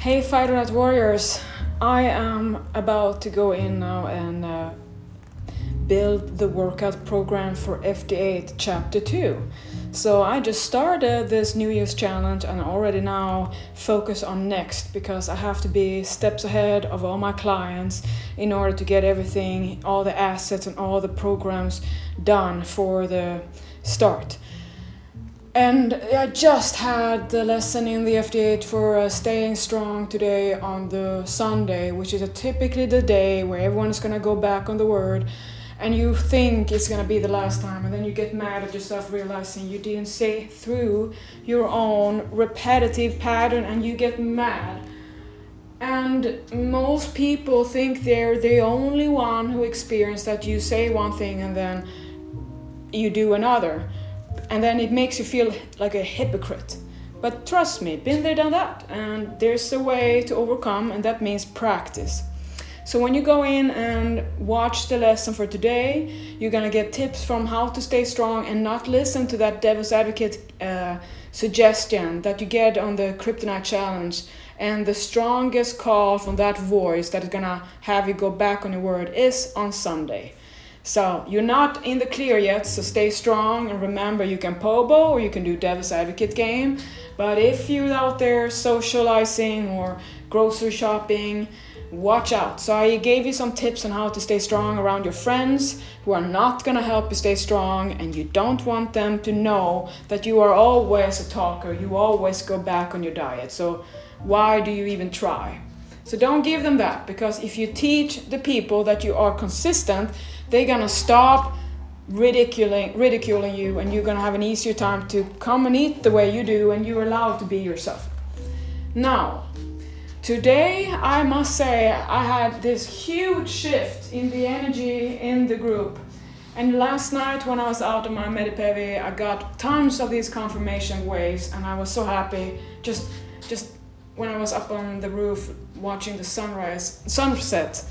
Hey, Fighter Diet Warriors! I am about to go in now and uh, build the workout program for FD8 Chapter 2. So I just started this New Year's challenge and already now focus on next because I have to be steps ahead of all my clients in order to get everything, all the assets and all the programs done for the start. And I just had the lesson in the FD8 for uh, staying strong today on the Sunday, which is typically the day where everyone's gonna go back on the word and you think it's gonna be the last time, and then you get mad at yourself realizing you didn't say through your own repetitive pattern and you get mad. And most people think they're the only one who experience that you say one thing and then you do another and then it makes you feel like a hypocrite. But trust me, been there, done that, and there's a way to overcome, and that means practice. So when you go in and watch the lesson for today, you're gonna get tips from how to stay strong and not listen to that devil's advocate uh, suggestion that you get on the Kryptonite challenge. And the strongest call from that voice that is gonna have you go back on your word is on Sunday. So you're not in the clear yet, so stay strong and remember you can pobo or you can do devil's advocate game. But if you're out there socializing or grocery shopping, watch out. So I gave you some tips on how to stay strong around your friends who are not gonna help you stay strong and you don't want them to know that you are always a talker, you always go back on your diet. So why do you even try? So don't give them that because if you teach the people that you are consistent, they're gonna stop ridiculing ridiculing you and you're gonna have an easier time to come and eat the way you do and you're allowed to be yourself. Now, today I must say I had this huge shift in the energy in the group. And last night when I was out on my Medipevi, I got tons of these confirmation waves and I was so happy just just when I was up on the roof watching the sunrise sunset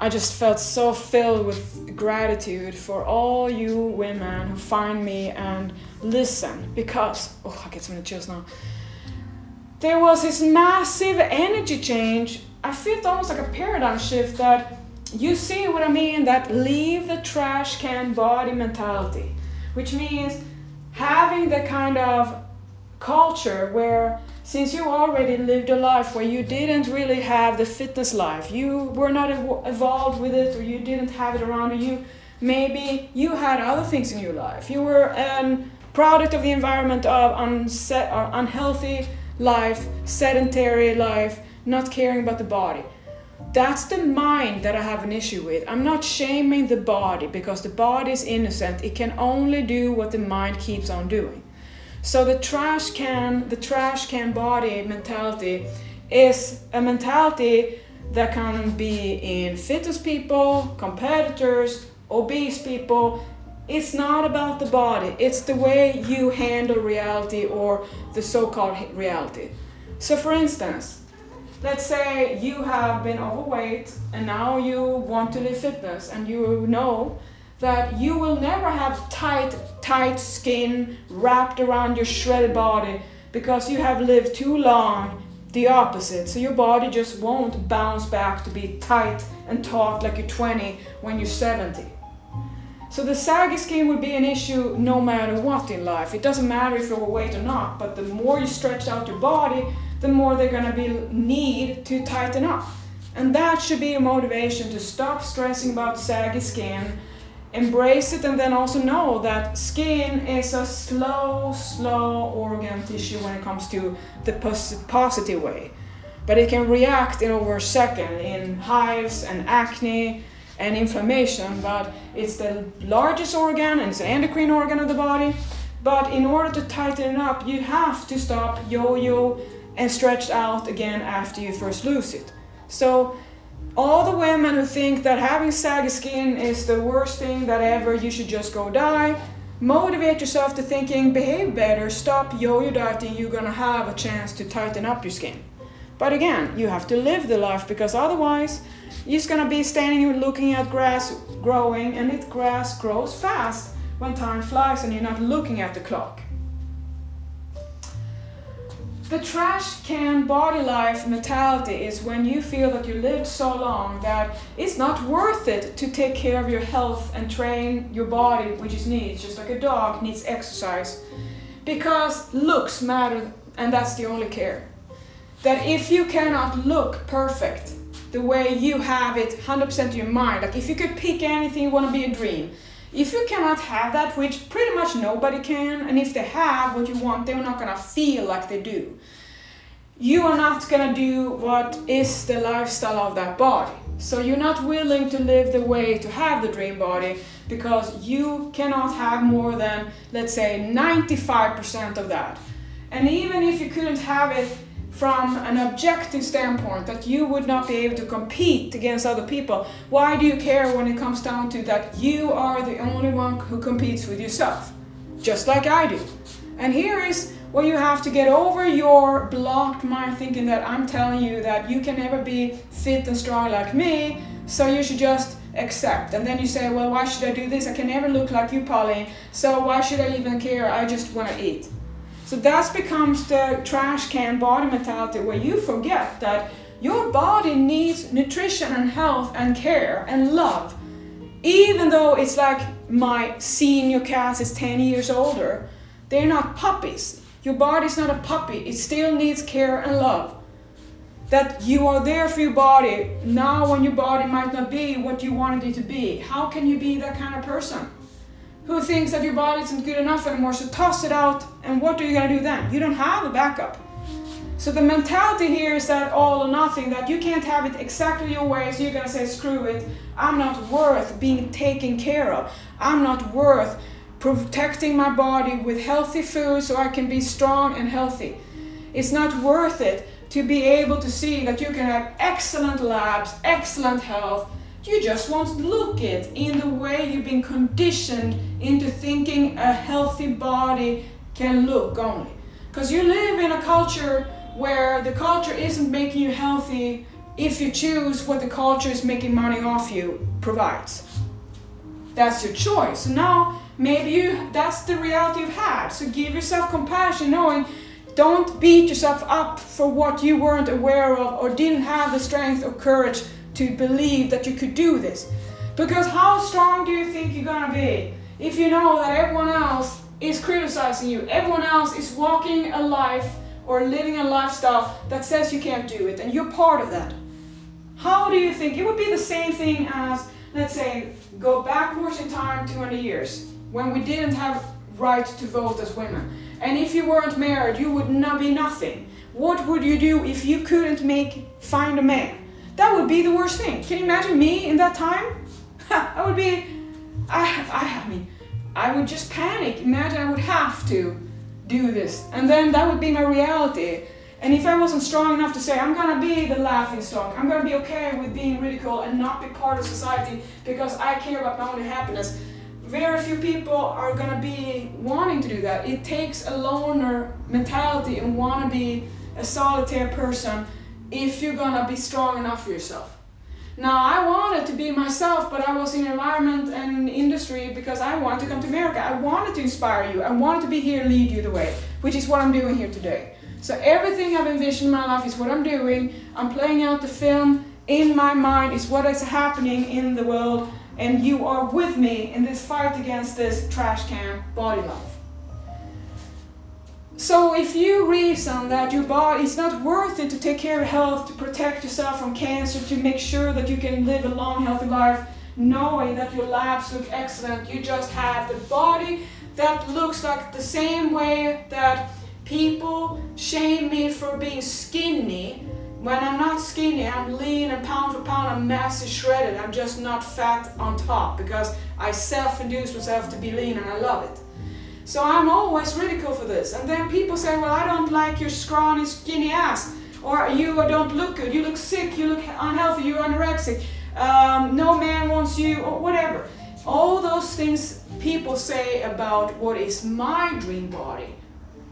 I just felt so filled with gratitude for all you women who find me and listen because, oh, I get so many chills now. There was this massive energy change. I feel almost like a paradigm shift that you see what I mean that leave the trash can body mentality, which means having the kind of culture where since you already lived a life where you mm-hmm. didn't really have the fitness life, you were not evolved with it, or you didn't have it around or you, maybe you had other things in your life. You were a product of the environment of unset, or uh, unhealthy life, sedentary life, not caring about the body. That's the mind that I have an issue with. I'm not shaming the body because the body is innocent. It can only do what the mind keeps on doing. So the trash can, the trash can body mentality is a mentality that can be in fitness people, competitors, obese people. It's not about the body, it's the way you handle reality or the so called reality. So, for instance, let's say you have been overweight and now you want to live fitness and you know that you will never have tight, tight skin wrapped around your shredded body because you have lived too long the opposite. So your body just won't bounce back to be tight and taut like you're 20 when you're 70. So the saggy skin would be an issue no matter what in life. It doesn't matter if you're overweight or not, but the more you stretch out your body, the more they're gonna be need to tighten up. And that should be a motivation to stop stressing about saggy skin embrace it and then also know that skin is a slow, slow organ tissue when it comes to the positive way. But it can react in over a second in hives and acne and inflammation. But it's the largest organ and it's an endocrine organ of the body. But in order to tighten it up, you have to stop yo yo and stretch out again after you first lose it. So all the women who think that having saggy skin is the worst thing that ever, you should just go die. Motivate yourself to thinking, behave better, stop yo-yo dieting, you're gonna have a chance to tighten up your skin. But again, you have to live the life because otherwise, you're gonna be standing and looking at grass growing, and it grass grows fast when time flies and you're not looking at the clock. The trash can body life mentality is when you feel that you lived so long that it's not worth it to take care of your health and train your body, which is needs, just like a dog needs exercise. Because looks matter, and that's the only care. That if you cannot look perfect the way you have it 100% in your mind, like if you could pick anything you want to be a dream, if you cannot have that, which pretty much nobody can, and if they have what you want, they're not gonna feel like they do. You are not gonna do what is the lifestyle of that body. So you're not willing to live the way to have the dream body because you cannot have more than, let's say, 95% of that. And even if you couldn't have it from an objective standpoint that you would not be able to compete against other people, why do you care when it comes down to that you are the only one who competes with yourself? Just like I do. And here is where you have to get over your blocked mind thinking that I'm telling you that you can never be fit and strong like me, so you should just accept. And then you say, well, why should I do this? I can never look like you, Pauline, so why should I even care? I just want to eat. So that becomes the trash can body mentality where you forget that your body needs nutrition and health and care and love. Even though it's like my senior cast is 10 years older, they're not puppies. Your body's not a puppy, it still needs care and love. That you are there for your body now when your body might not be what you wanted it to be. How can you be that kind of person? Who thinks that your body isn't good enough anymore, so toss it out, and what are you gonna do then? You don't have a backup. So the mentality here is that all or nothing, that you can't have it exactly your way, so you're gonna say, screw it, I'm not worth being taken care of. I'm not worth protecting my body with healthy food so I can be strong and healthy. It's not worth it to be able to see that you can have excellent labs, excellent health, you just won't look it in the way you've been conditioned into thinking a healthy body can look only. Because you live in a culture where the culture isn't making you healthy if you choose what the culture is making money off you provides. That's your choice. So now maybe you that's the reality you've had. So give yourself compassion knowing don't beat yourself up for what you weren't aware of or didn't have the strength or courage to believe that you could do this. Because how strong do you think you're gonna be if you know that everyone else is criticizing you, everyone else is walking a life or living a lifestyle that says you can't do it, and you're part of that? How do you think it would be the same thing as, let's say, go backwards in time 200 years when we didn't have right to vote as women? And if you weren't married, you would not be nothing. What would you do if you couldn't make find a man? That would be the worst thing. Can you imagine me in that time? I would be, I, I, I mean, I would just panic. Imagine I would have to do this. And then that would be my reality. And if I wasn't strong enough to say, I'm gonna be the laughing stock, I'm gonna be okay with being ridiculed and not be part of society because I care about my own happiness, very few people are gonna be wanting to do that. It takes a loner mentality and wanna be a solitary person if you're gonna be strong enough for yourself. Now, I wanted to be myself, but I was in environment and industry because I wanted to come to America. I wanted to inspire you. I wanted to be here, lead you the way, which is what I'm doing here today. So everything I've envisioned in my life is what I'm doing. I'm playing out the film in my mind is what is happening in the world, and you are with me in this fight against this trash can body life. So if you reason that your body is not worth it to take care of health, to protect yourself from cancer, to make sure that you can live a long, healthy life, knowing that your labs look excellent, you just have the body that looks like the same way that people shame me for being skinny. When I'm not skinny, I'm lean and pound for pound, I'm massive shredded. I'm just not fat on top because I self-induce myself to be lean and I love it. So I'm always ridiculed for this. And then people say, well, I don't like your scrawny, skinny ass. Or you don't look good, you look sick, you look unhealthy, you're anorexic. Um, no man wants you, or whatever. All those things people say about what is my dream body.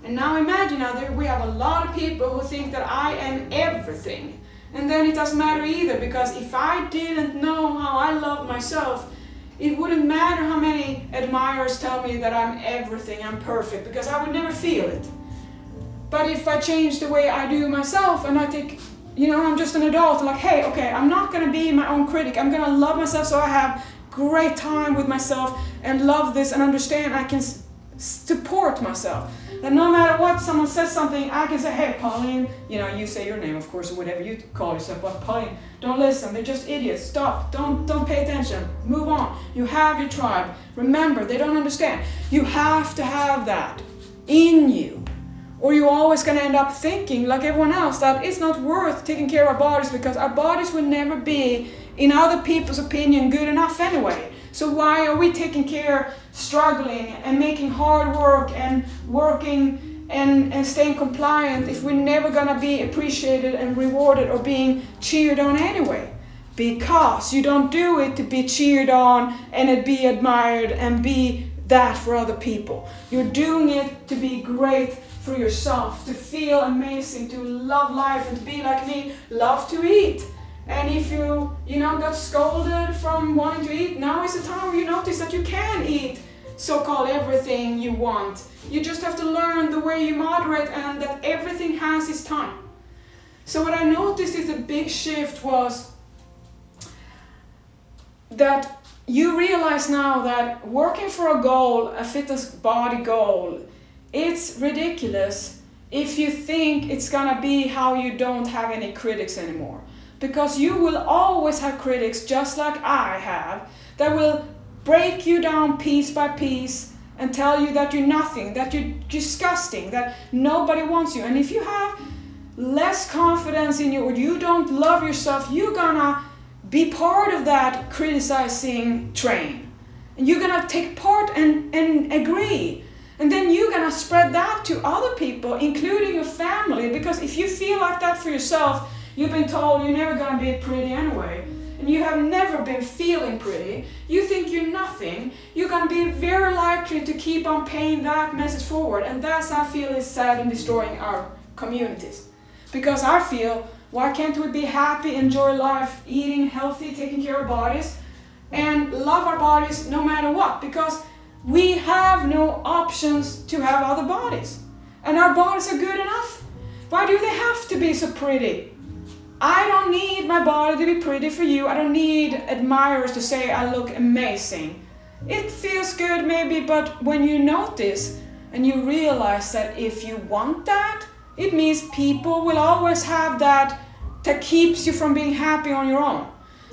And now imagine now that we have a lot of people who think that I am everything. And then it doesn't matter either because if I didn't know how I love myself, it wouldn't matter how many admirers tell me that I'm everything, I'm perfect, because I would never feel it. But if I change the way I do myself and I think, you know, I'm just an adult, like, hey, okay, I'm not gonna be my own critic. I'm gonna love myself so I have great time with myself and love this and understand I can support myself. That no matter what someone says something, I can say, hey, Pauline, you know, you say your name, of course, or whatever you call yourself, but Pauline, don't listen. They're just idiots. Stop. Don't don't pay attention. Move on. You have your tribe. Remember, they don't understand. You have to have that in you. Or you're always going to end up thinking, like everyone else, that it's not worth taking care of our bodies because our bodies will never be, in other people's opinion, good enough anyway. So why are we taking care, struggling, and making hard work and working and, and staying compliant if we're never gonna be appreciated and rewarded or being cheered on anyway? Because you don't do it to be cheered on and be admired and be that for other people. You're doing it to be great for yourself, to feel amazing, to love life and to be like me, love to eat and if you, you know, got scolded from wanting to eat, now is the time where you notice that you can eat so-called everything you want. You just have to learn the way you moderate and that everything has its time. So what I noticed is a big shift was that you realize now that working for a goal, a fitness body goal, it's ridiculous if you think it's gonna be how you don't have any critics anymore because you will always have critics just like I have that will break you down piece by piece and tell you that you're nothing, that you're disgusting, that nobody wants you. And if you have less confidence in you or you don't love yourself, you're gonna be part of that criticizing train. And you're gonna take part and, and agree. And then you're gonna spread that to other people, including your family, because if you feel like that for yourself, You've been told you're never going to be pretty anyway. And you have never been feeling pretty. You think you're nothing. You're going to be very likely to keep on paying that message forward. And that's, I feel, is sad and destroying our communities. Because I feel, why can't we be happy, enjoy life, eating healthy, taking care of bodies, and love our bodies no matter what? Because we have no options to have other bodies. And our bodies are good enough. Why do they have to be so pretty? I don't need my body to be pretty for you. I don't need admirers to say I look amazing. It feels good maybe, but when you notice and you realize that if you want that, it means people will always have that that keeps you from being happy on your own.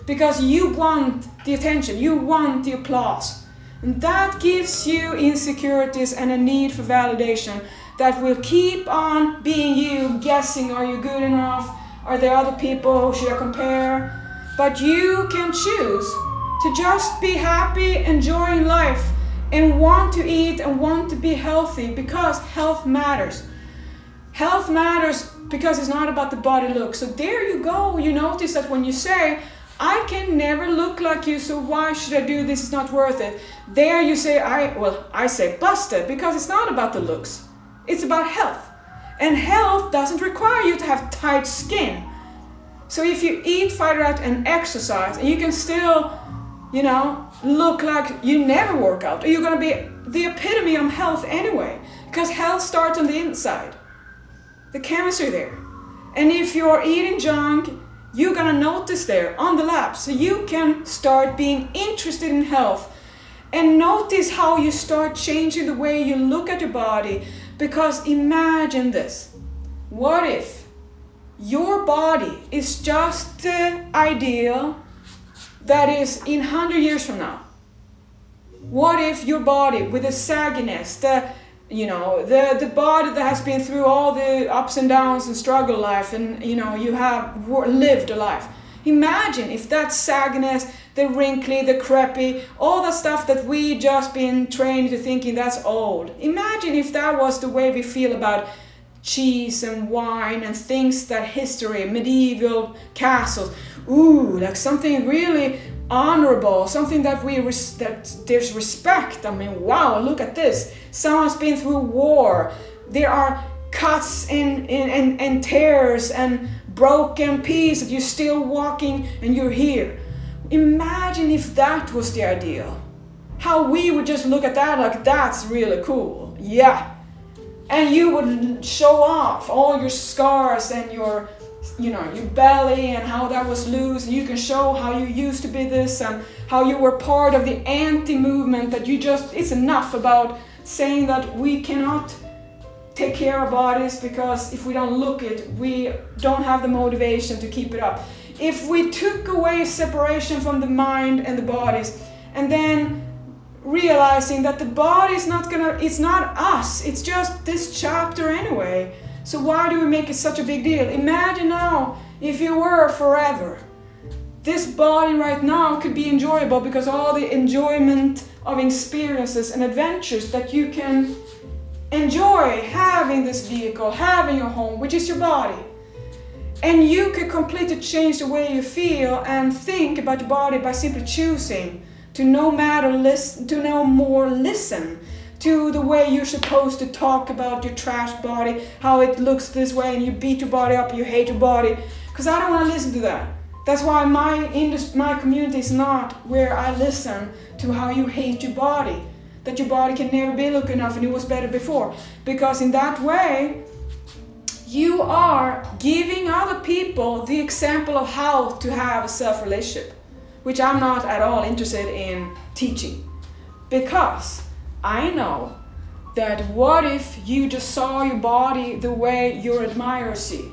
Because you want the attention, you want the applause. And that gives you insecurities and a need for validation that will keep on being you, guessing are you good enough? Are there other people? Should I compare? But you can choose to just be happy, enjoying life, and want to eat and want to be healthy because health matters. Health matters because it's not about the body look. So there you go. You notice that when you say, I can never look like you, so why should I do this? It's not worth it. There you say, I well, I say busted because it's not about the looks. It's about health. And health doesn't require you to have tight skin. So if you eat, fight out, and exercise, and you can still, you know, look like you never work out, you're gonna be the epitome of health anyway. Because health starts on the inside. The chemistry there. And if you're eating junk, you're gonna notice there on the lab. So you can start being interested in health and notice how you start changing the way you look at your body because imagine this what if your body is just the ideal that is in 100 years from now? What if your body, with the sagginess, the you know the the body that has been through all the ups and downs and struggle life, and you know you have lived a life. Imagine if that sagginess the wrinkly, the crappy, all the stuff that we just been trained to thinking that's old. Imagine if that was the way we feel about cheese and wine and things that history, medieval castles, ooh, like something really honorable, something that we res- that there's respect. I mean, wow, look at this. Someone's been through war. There are cuts and, and, and, and tears and broken pieces. You're still walking and you're here. Imagine if that was the ideal. How we would just look at that like that's really cool. Yeah. and you would show off all your scars and your you know your belly and how that was loose and you can show how you used to be this and how you were part of the anti movement that you just it's enough about saying that we cannot take care of bodies because if we don't look it we don't have the motivation to keep it up. If we took away separation from the mind and the bodies and then realizing that the body is not gonna it's not us it's just this chapter anyway so why do we make it such a big deal? Imagine now if you were forever this body right now could be enjoyable because all the enjoyment of experiences and adventures that you can enjoy having this vehicle having your home which is your body and you could completely change the way you feel and think about your body by simply choosing to no matter listen to no more listen to the way you're supposed to talk about your trash body, how it looks this way, and you beat your body up, you hate your body. Because I don't want to listen to that. That's why my industry, my community is not where I listen to how you hate your body, that your body can never be look enough and it was better before. Because in that way, you are giving other people the example of how to have a self relationship which I'm not at all interested in teaching. Because I know that what if you just saw your body the way your admirers see?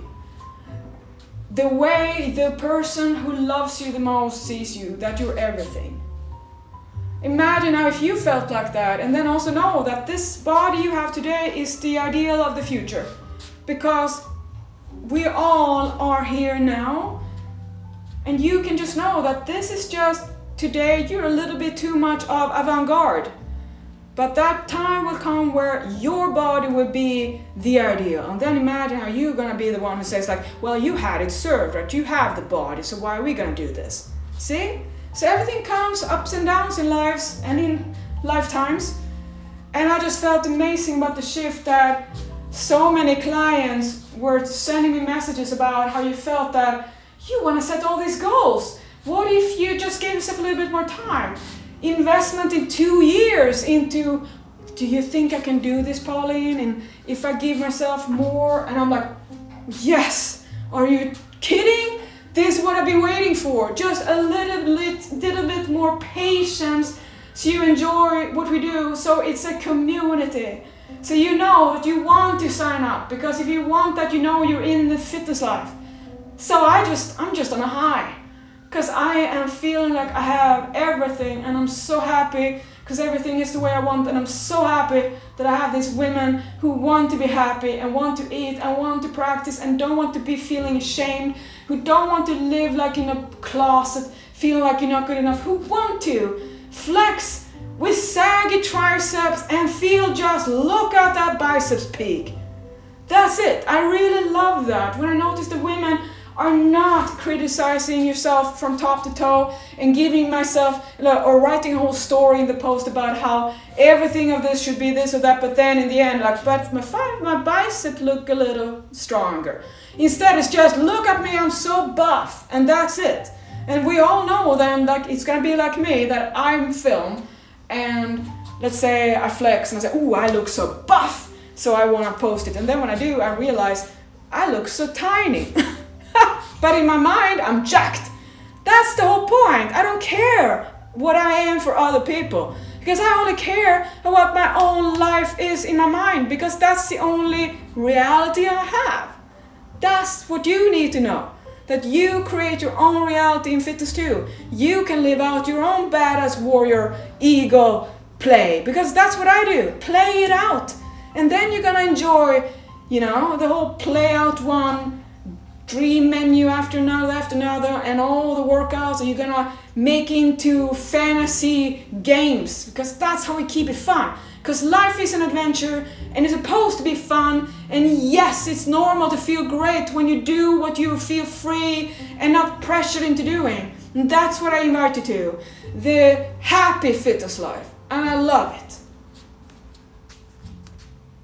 The way the person who loves you the most sees you, that you're everything. Imagine how if you felt like that, and then also know that this body you have today is the ideal of the future. Because we all are here now and you can just know that this is just today you're a little bit too much of avant garde. But that time will come where your body will be the ideal. And then imagine how you're gonna be the one who says, like, well, you had it served, right? You have the body, so why are we gonna do this? See? So everything comes ups and downs in lives and in lifetimes. And I just felt amazing about the shift that so many clients were sending me messages about how you felt that you want to set all these goals. What if you just gave yourself a little bit more time? Investment in two years into, do you think I can do this, Pauline? And if I give myself more, and I'm like, yes, are you kidding? This is what I've been waiting for. Just a little bit, little bit more patience so you enjoy what we do. So it's a community. So you know that you want to sign up because if you want that, you know you're in the fitness life. So I just, I'm just on a high. Because I am feeling like I have everything and I'm so happy because everything is the way I want and I'm so happy that I have these women who want to be happy and want to eat and want to practice and don't want to be feeling ashamed, who don't want to live like in a closet, feeling like you're not good enough, who want to flex with saggy triceps and feel just look at that biceps peak. That's it. I really love that. When I notice the women are not criticizing yourself from top to toe and giving myself or writing a whole story in the post about how everything of this should be this or that, but then in the end, like, but my, my bicep look a little stronger. Instead, it's just look at me, I'm so buff, and that's it. And we all know then, like, it's gonna be like me that I'm film, and let's say I flex and I say, "Ooh, I look so buff," so I want to post it, and then when I do, I realize I look so tiny. But in my mind, I'm jacked. That's the whole point. I don't care what I am for other people because I only care what my own life is in my mind because that's the only reality I have. That's what you need to know. That you create your own reality in fitness too. You can live out your own badass warrior ego play because that's what I do. Play it out. And then you're gonna enjoy, you know, the whole play out one dream menu after another after another and all the workouts are you gonna make into fantasy games. Because that's how we keep it fun. Because life is an adventure and it's supposed to be fun and yes it's normal to feel great when you do what you feel free and not pressured into doing. And that's what i invite you to. The happy fitness life. And i love it